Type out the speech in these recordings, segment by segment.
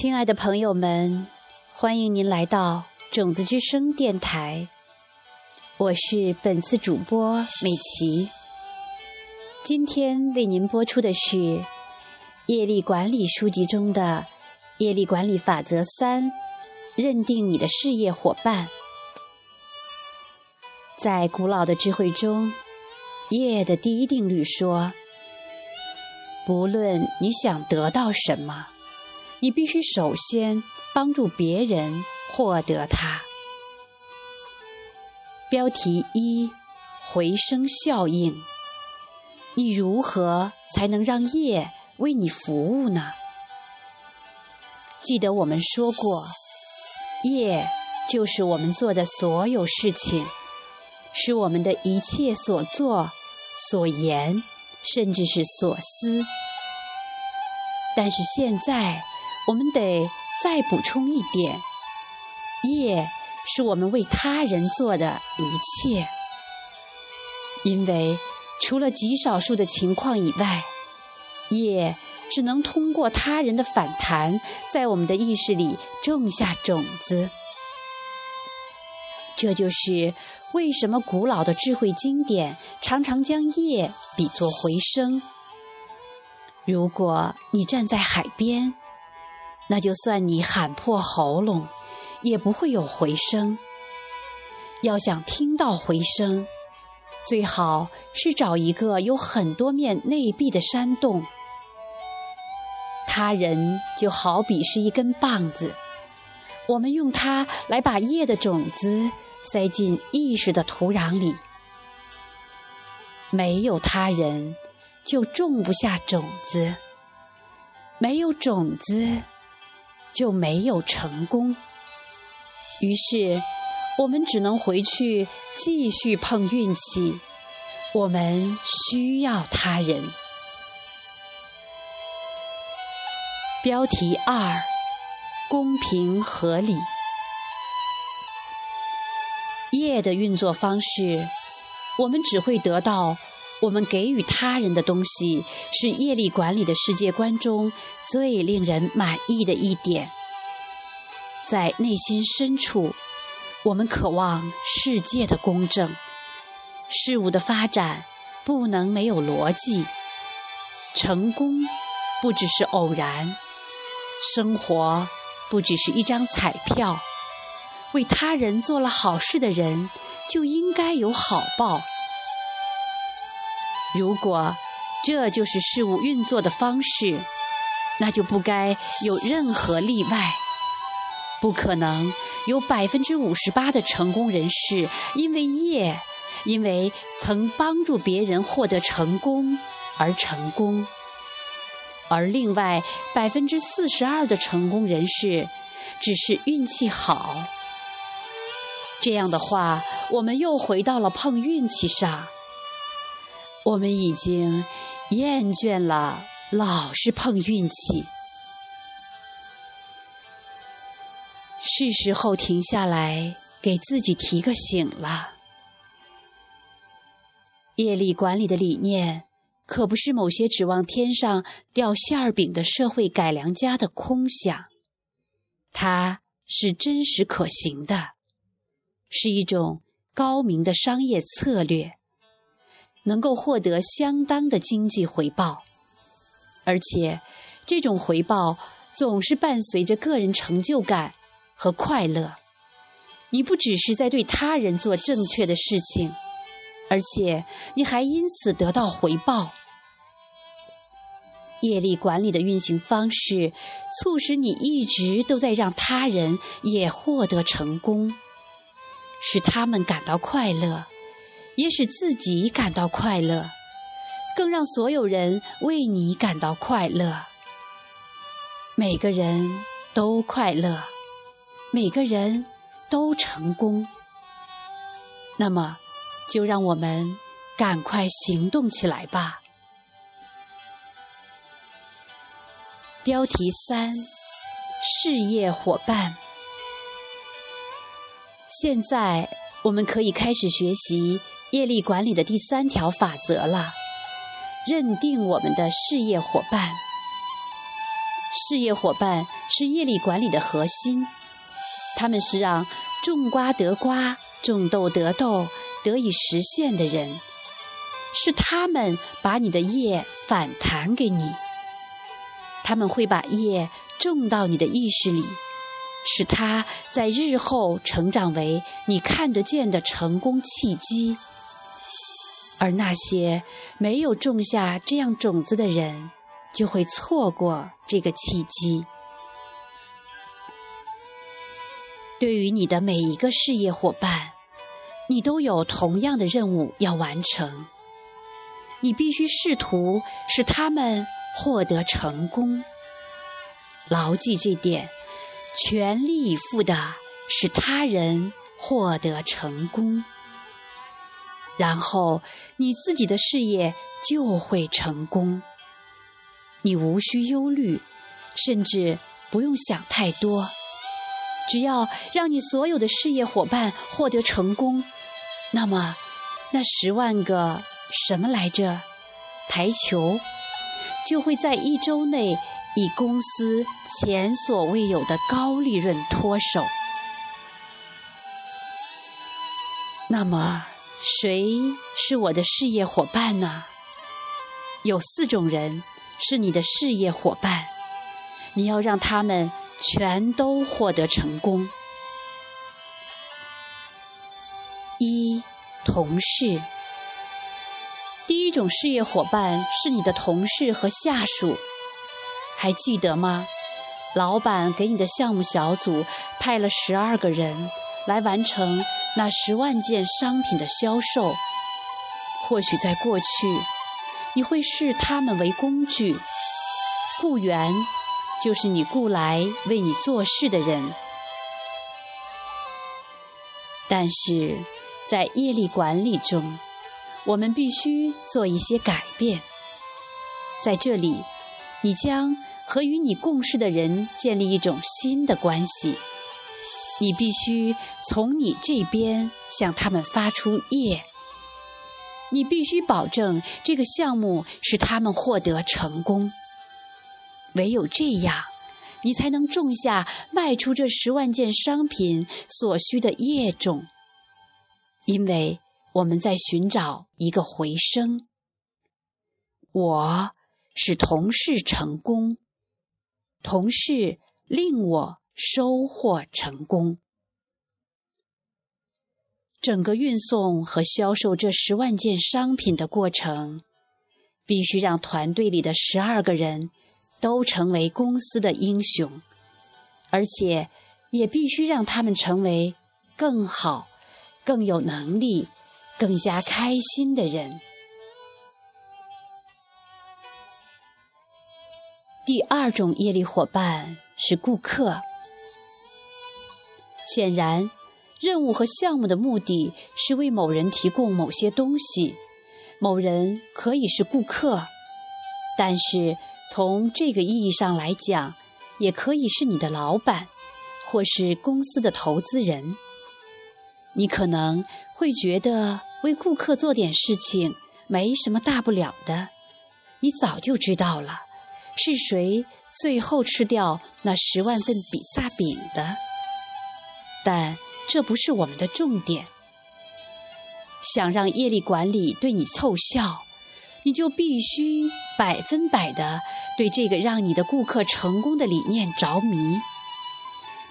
亲爱的朋友们，欢迎您来到种子之声电台，我是本次主播美琪。今天为您播出的是业力管理书籍中的业力管理法则三：认定你的事业伙伴。在古老的智慧中，业的第一定律说：不论你想得到什么。你必须首先帮助别人获得它。标题一：回声效应。你如何才能让业为你服务呢？记得我们说过，业就是我们做的所有事情，是我们的一切所作、所言，甚至是所思。但是现在。我们得再补充一点：业是我们为他人做的一切，因为除了极少数的情况以外，业只能通过他人的反弹，在我们的意识里种下种子。这就是为什么古老的智慧经典常常将业比作回声。如果你站在海边，那就算你喊破喉咙，也不会有回声。要想听到回声，最好是找一个有很多面内壁的山洞。他人就好比是一根棒子，我们用它来把叶的种子塞进意识的土壤里。没有他人，就种不下种子；没有种子。就没有成功，于是我们只能回去继续碰运气。我们需要他人。标题二：公平合理。业的运作方式，我们只会得到我们给予他人的东西，是业力管理的世界观中最令人满意的一点。在内心深处，我们渴望世界的公正。事物的发展不能没有逻辑，成功不只是偶然，生活不只是一张彩票。为他人做了好事的人，就应该有好报。如果这就是事物运作的方式，那就不该有任何例外。不可能有百分之五十八的成功人士因为业，因为曾帮助别人获得成功而成功，而另外百分之四十二的成功人士只是运气好。这样的话，我们又回到了碰运气上。我们已经厌倦了老是碰运气。是时候停下来，给自己提个醒了。业力管理的理念，可不是某些指望天上掉馅儿饼的社会改良家的空想，它是真实可行的，是一种高明的商业策略，能够获得相当的经济回报，而且这种回报总是伴随着个人成就感。和快乐，你不只是在对他人做正确的事情，而且你还因此得到回报。业力管理的运行方式，促使你一直都在让他人也获得成功，使他们感到快乐，也使自己感到快乐，更让所有人为你感到快乐。每个人都快乐。每个人都成功，那么就让我们赶快行动起来吧。标题三：事业伙伴。现在我们可以开始学习业力管理的第三条法则了：认定我们的事业伙伴。事业伙伴是业力管理的核心，他们是让种瓜得瓜、种豆得豆得以实现的人，是他们把你的业反弹给你，他们会把业种到你的意识里，使它在日后成长为你看得见的成功契机。而那些没有种下这样种子的人，就会错过这个契机。对于你的每一个事业伙伴，你都有同样的任务要完成。你必须试图使他们获得成功。牢记这点，全力以赴的使他人获得成功。然后你自己的事业就会成功，你无需忧虑，甚至不用想太多，只要让你所有的事业伙伴获得成功，那么那十万个什么来着排球就会在一周内以公司前所未有的高利润脱手。那么。谁是我的事业伙伴呢？有四种人是你的事业伙伴，你要让他们全都获得成功。一、同事。第一种事业伙伴是你的同事和下属，还记得吗？老板给你的项目小组派了十二个人来完成。那十万件商品的销售，或许在过去，你会视他们为工具，雇员就是你雇来为你做事的人。但是在业力管理中，我们必须做一些改变。在这里，你将和与你共事的人建立一种新的关系。你必须从你这边向他们发出业，你必须保证这个项目使他们获得成功。唯有这样，你才能种下卖出这十万件商品所需的业种。因为我们在寻找一个回声。我使同事成功，同事令我。收获成功。整个运送和销售这十万件商品的过程，必须让团队里的十二个人都成为公司的英雄，而且也必须让他们成为更好、更有能力、更加开心的人。第二种业力伙伴是顾客。显然，任务和项目的目的是为某人提供某些东西。某人可以是顾客，但是从这个意义上来讲，也可以是你的老板，或是公司的投资人。你可能会觉得为顾客做点事情没什么大不了的。你早就知道了，是谁最后吃掉那十万份比萨饼的？但这不是我们的重点。想让业力管理对你凑效，你就必须百分百的对这个让你的顾客成功的理念着迷。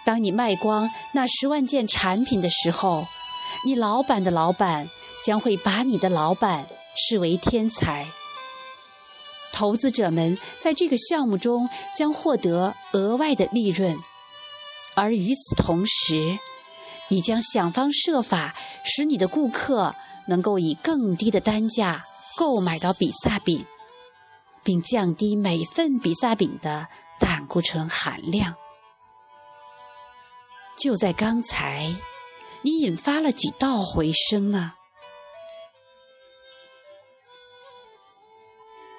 当你卖光那十万件产品的时候，你老板的老板将会把你的老板视为天才。投资者们在这个项目中将获得额外的利润。而与此同时，你将想方设法使你的顾客能够以更低的单价购买到比萨饼，并降低每份比萨饼的胆固醇含量。就在刚才，你引发了几道回声啊？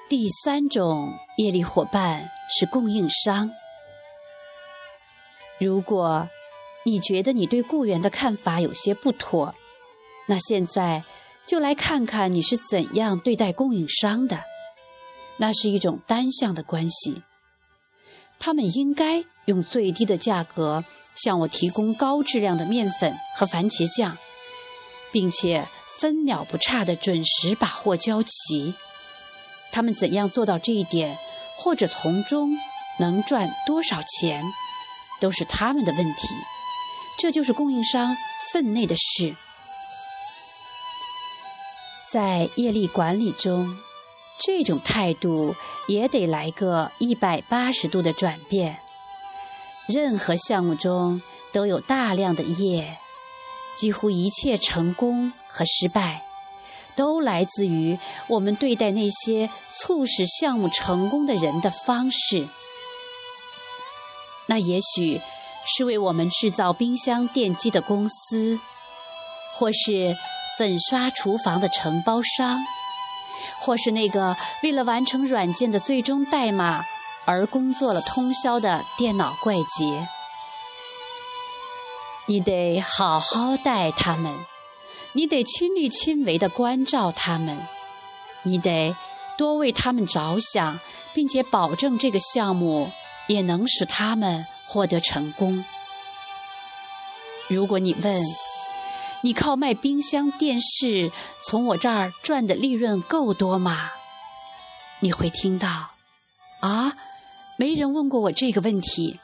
第三种业力伙伴是供应商。如果你觉得你对雇员的看法有些不妥，那现在就来看看你是怎样对待供应商的。那是一种单向的关系。他们应该用最低的价格向我提供高质量的面粉和番茄酱，并且分秒不差的准时把货交齐。他们怎样做到这一点，或者从中能赚多少钱，都是他们的问题。这就是供应商分内的事。在业力管理中，这种态度也得来个一百八十度的转变。任何项目中都有大量的业，几乎一切成功和失败，都来自于我们对待那些促使项目成功的人的方式。那也许是为我们制造冰箱电机的公司，或是。粉刷厨房的承包商，或是那个为了完成软件的最终代码而工作了通宵的电脑怪杰，你得好好待他们，你得亲力亲为地关照他们，你得多为他们着想，并且保证这个项目也能使他们获得成功。如果你问，你靠卖冰箱、电视从我这儿赚的利润够多吗？你会听到，啊，没人问过我这个问题。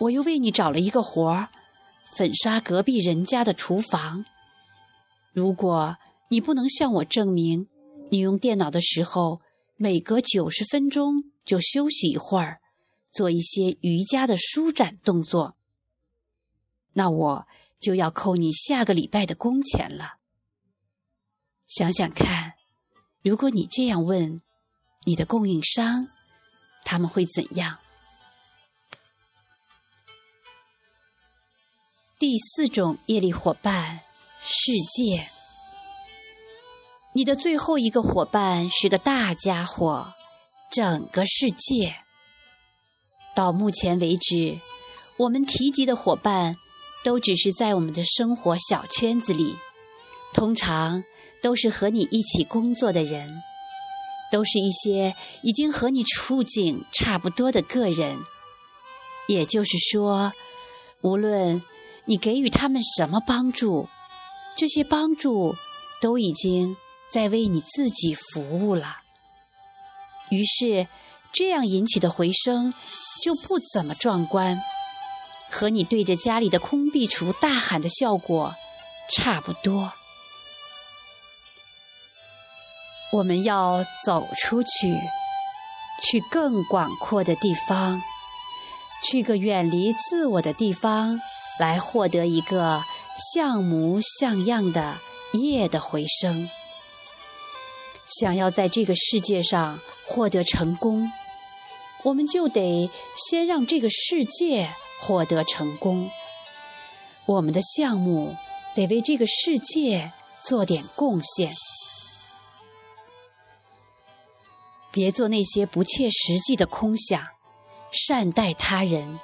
我又为你找了一个活儿，粉刷隔壁人家的厨房。如果你不能向我证明，你用电脑的时候每隔九十分钟就休息一会儿，做一些瑜伽的舒展动作，那我。就要扣你下个礼拜的工钱了。想想看，如果你这样问你的供应商，他们会怎样？第四种业力伙伴，世界。你的最后一个伙伴是个大家伙，整个世界。到目前为止，我们提及的伙伴。都只是在我们的生活小圈子里，通常都是和你一起工作的人，都是一些已经和你处境差不多的个人。也就是说，无论你给予他们什么帮助，这些帮助都已经在为你自己服务了。于是，这样引起的回声就不怎么壮观。和你对着家里的空壁橱大喊的效果差不多。我们要走出去，去更广阔的地方，去个远离自我的地方，来获得一个像模像样的夜的回声。想要在这个世界上获得成功，我们就得先让这个世界。获得成功，我们的项目得为这个世界做点贡献。别做那些不切实际的空想，善待他人，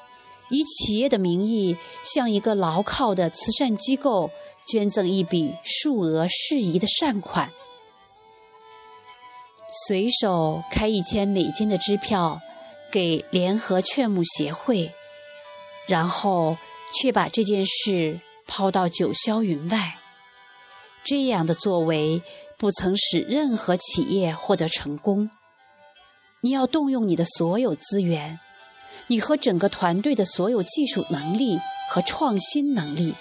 以企业的名义向一个牢靠的慈善机构捐赠一笔数额适宜的善款，随手开一千美金的支票给联合劝募协会。然后却把这件事抛到九霄云外，这样的作为不曾使任何企业获得成功。你要动用你的所有资源，你和整个团队的所有技术能力和创新能力，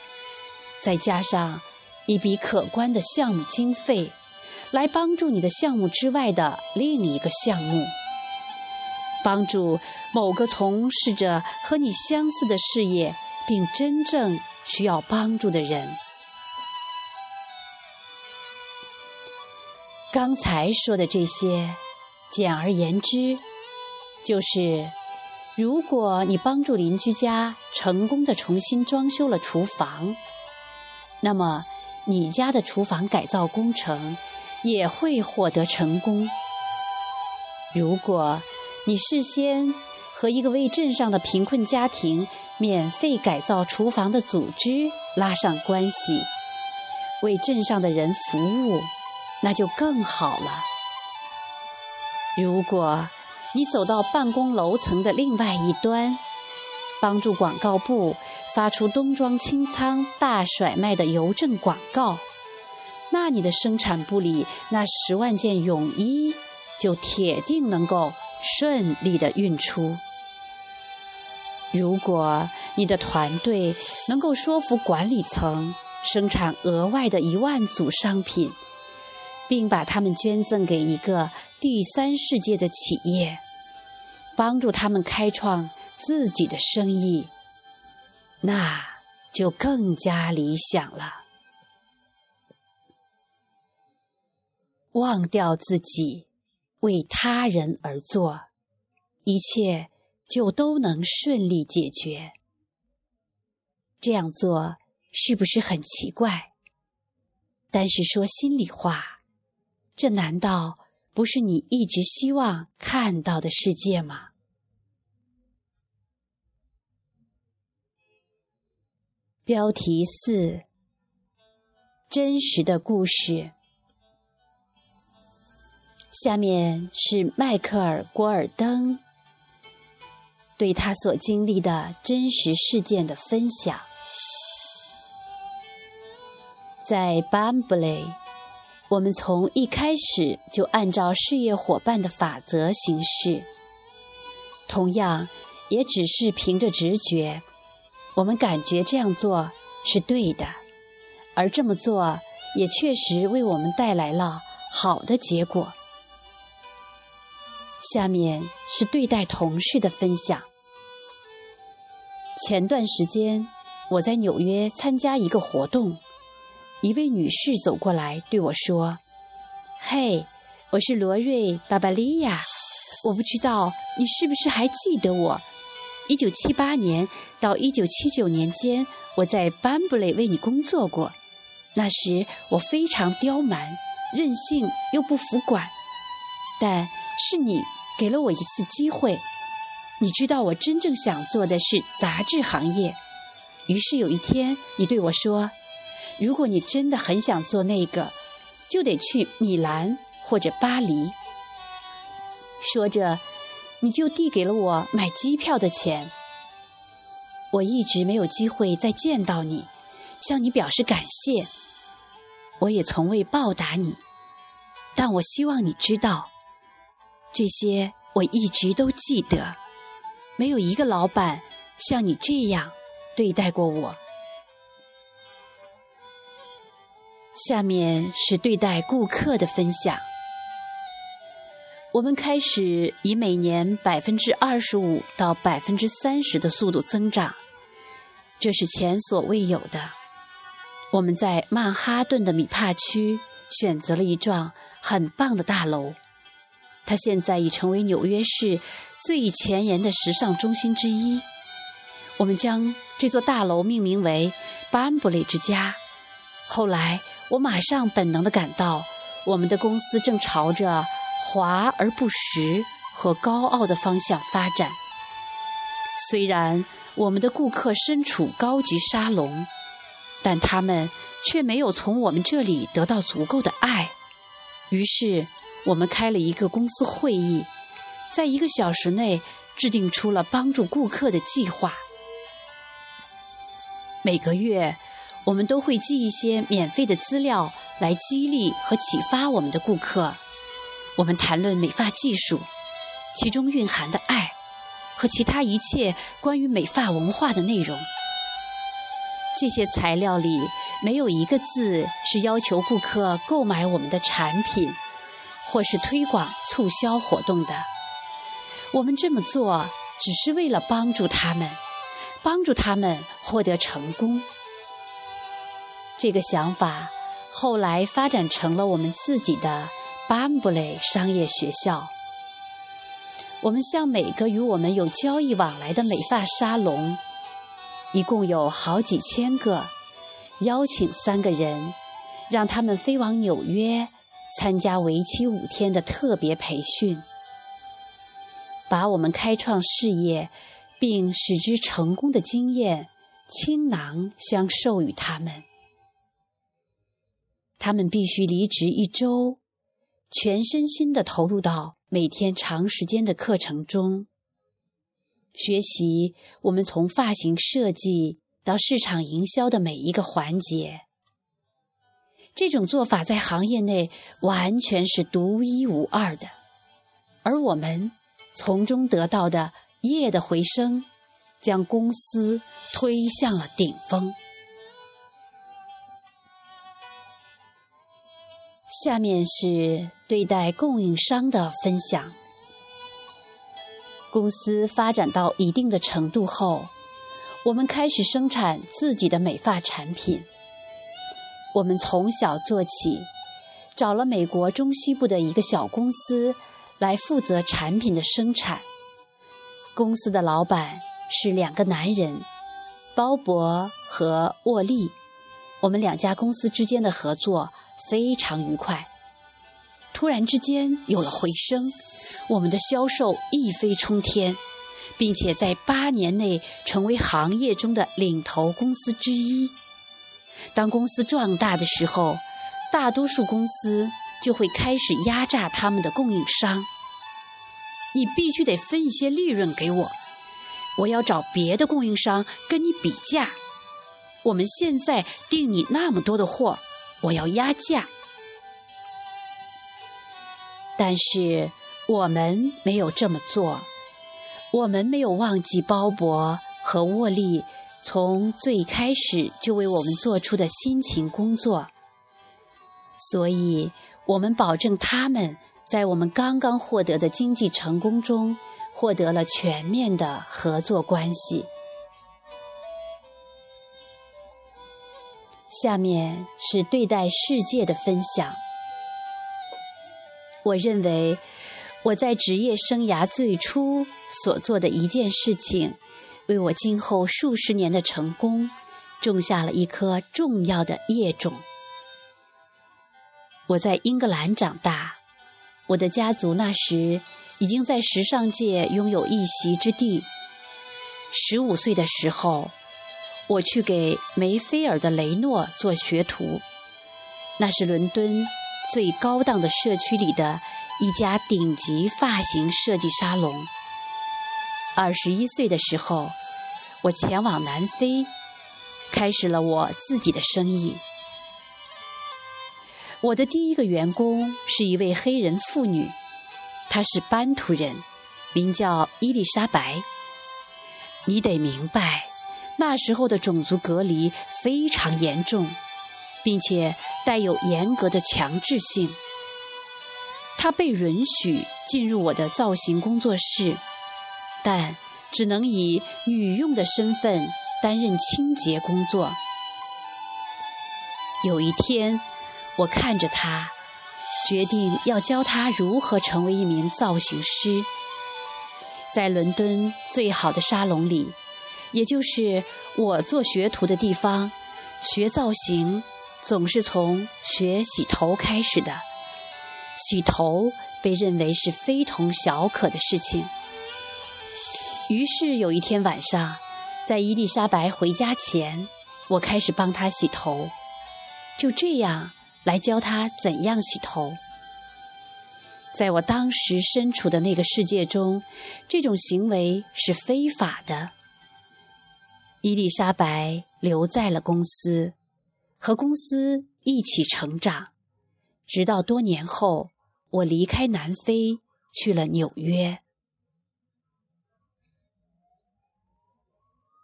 再加上一笔可观的项目经费，来帮助你的项目之外的另一个项目。帮助某个从事着和你相似的事业，并真正需要帮助的人。刚才说的这些，简而言之，就是：如果你帮助邻居家成功的重新装修了厨房，那么你家的厨房改造工程也会获得成功。如果你事先和一个为镇上的贫困家庭免费改造厨房的组织拉上关系，为镇上的人服务，那就更好了。如果你走到办公楼层的另外一端，帮助广告部发出冬装清仓大甩卖的邮政广告，那你的生产部里那十万件泳衣就铁定能够顺利的运出。如果你的团队能够说服管理层生产额外的一万组商品，并把它们捐赠给一个第三世界的企业，帮助他们开创自己的生意，那就更加理想了。忘掉自己，为他人而做，一切。就都能顺利解决。这样做是不是很奇怪？但是说心里话，这难道不是你一直希望看到的世界吗？标题四：真实的故事。下面是迈克尔·郭尔登。对他所经历的真实事件的分享，在班布雷，我们从一开始就按照事业伙伴的法则行事，同样也只是凭着直觉，我们感觉这样做是对的，而这么做也确实为我们带来了好的结果。下面是对待同事的分享。前段时间，我在纽约参加一个活动，一位女士走过来对我说：“嘿，我是罗瑞·巴巴利亚，我不知道你是不是还记得我。一九七八年到一九七九年间，我在班布雷为你工作过。那时我非常刁蛮、任性又不服管，但是你给了我一次机会。”你知道我真正想做的是杂志行业，于是有一天你对我说：“如果你真的很想做那个，就得去米兰或者巴黎。”说着，你就递给了我买机票的钱。我一直没有机会再见到你，向你表示感谢。我也从未报答你，但我希望你知道，这些我一直都记得。没有一个老板像你这样对待过我。下面是对待顾客的分享。我们开始以每年百分之二十五到百分之三十的速度增长，这是前所未有的。我们在曼哈顿的米帕区选择了一幢很棒的大楼。它现在已成为纽约市最前沿的时尚中心之一。我们将这座大楼命名为“班布雷之家”。后来，我马上本能地感到，我们的公司正朝着华而不实和高傲的方向发展。虽然我们的顾客身处高级沙龙，但他们却没有从我们这里得到足够的爱。于是。我们开了一个公司会议，在一个小时内制定出了帮助顾客的计划。每个月，我们都会寄一些免费的资料来激励和启发我们的顾客。我们谈论美发技术，其中蕴含的爱和其他一切关于美发文化的内容。这些材料里没有一个字是要求顾客购买我们的产品。或是推广促销活动的，我们这么做只是为了帮助他们，帮助他们获得成功。这个想法后来发展成了我们自己的班布雷商业学校。我们向每个与我们有交易往来的美发沙龙，一共有好几千个，邀请三个人，让他们飞往纽约。参加为期五天的特别培训，把我们开创事业并使之成功的经验倾囊相授予他们。他们必须离职一周，全身心地投入到每天长时间的课程中，学习我们从发型设计到市场营销的每一个环节。这种做法在行业内完全是独一无二的，而我们从中得到的业的回声，将公司推向了顶峰。下面是对待供应商的分享。公司发展到一定的程度后，我们开始生产自己的美发产品。我们从小做起，找了美国中西部的一个小公司来负责产品的生产。公司的老板是两个男人，鲍勃和沃利。我们两家公司之间的合作。非常愉快。突然之间有了回声，我们的销售一飞冲天，并且在八年内成为行业中的领头公司之一。当公司壮大的时候，大多数公司就会开始压榨他们的供应商。你必须得分一些利润给我，我要找别的供应商跟你比价。我们现在订你那么多的货。我要压价，但是我们没有这么做。我们没有忘记鲍勃和沃利从最开始就为我们做出的辛勤工作，所以我们保证他们在我们刚刚获得的经济成功中获得了全面的合作关系。下面是对待世界的分享。我认为我在职业生涯最初所做的一件事情，为我今后数十年的成功种下了一颗重要的业种。我在英格兰长大，我的家族那时已经在时尚界拥有一席之地。十五岁的时候。我去给梅菲尔的雷诺做学徒，那是伦敦最高档的社区里的一家顶级发型设计沙龙。二十一岁的时候，我前往南非，开始了我自己的生意。我的第一个员工是一位黑人妇女，她是班图人，名叫伊丽莎白。你得明白。那时候的种族隔离非常严重，并且带有严格的强制性。他被允许进入我的造型工作室，但只能以女佣的身份担任清洁工作。有一天，我看着他，决定要教他如何成为一名造型师。在伦敦最好的沙龙里。也就是我做学徒的地方，学造型总是从学洗头开始的。洗头被认为是非同小可的事情。于是有一天晚上，在伊丽莎白回家前，我开始帮她洗头，就这样来教她怎样洗头。在我当时身处的那个世界中，这种行为是非法的。伊丽莎白留在了公司，和公司一起成长，直到多年后，我离开南非去了纽约。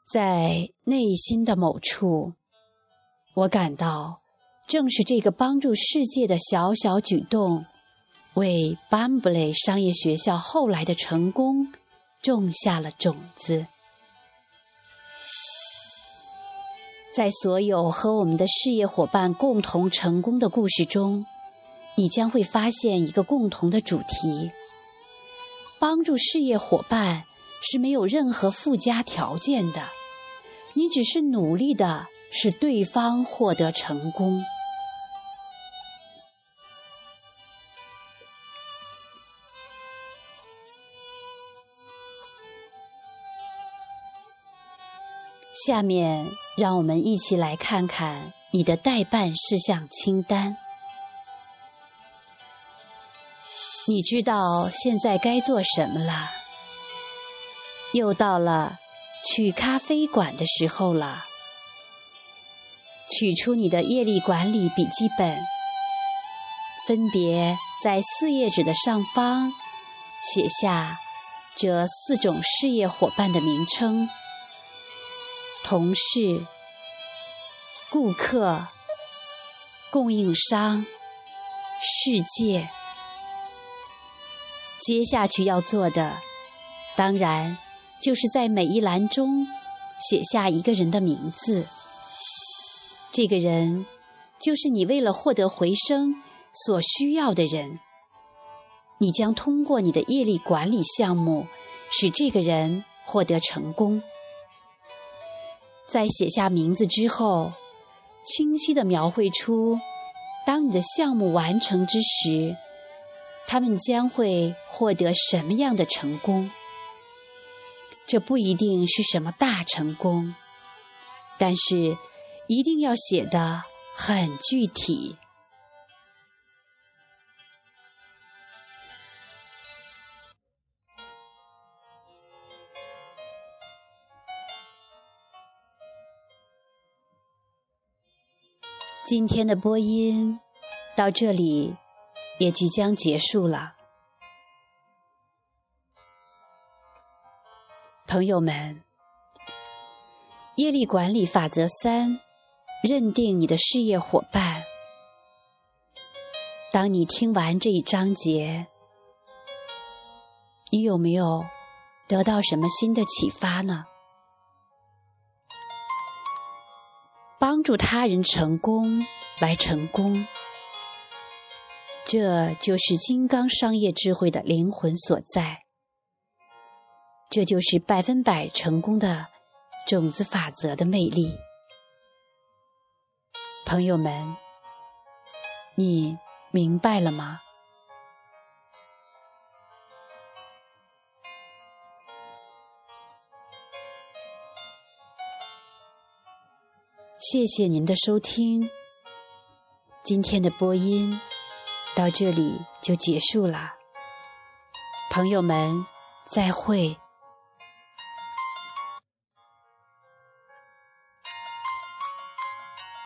在内心的某处，我感到，正是这个帮助世界的小小举动，为班布雷商业学校后来的成功种下了种子。在所有和我们的事业伙伴共同成功的故事中，你将会发现一个共同的主题：帮助事业伙伴是没有任何附加条件的，你只是努力的使对方获得成功。下面，让我们一起来看看你的代办事项清单。你知道现在该做什么了？又到了去咖啡馆的时候了。取出你的业力管理笔记本，分别在四页纸的上方写下这四种事业伙伴的名称：同事、顾客、供应商、世界。接下去要做的，当然就是在每一栏中写下一个人的名字。这个人就是你为了获得回声所需要的人。你将通过你的业力管理项目，使这个人获得成功。在写下名字之后，清晰地描绘出，当你的项目完成之时。他们将会获得什么样的成功？这不一定是什么大成功，但是一定要写得很具体。今天的播音到这里。也即将结束了，朋友们。业力管理法则三：认定你的事业伙伴。当你听完这一章节，你有没有得到什么新的启发呢？帮助他人成功，来成功。这就是金刚商业智慧的灵魂所在，这就是百分百成功的种子法则的魅力。朋友们，你明白了吗？谢谢您的收听，今天的播音。到这里就结束了，朋友们，再会。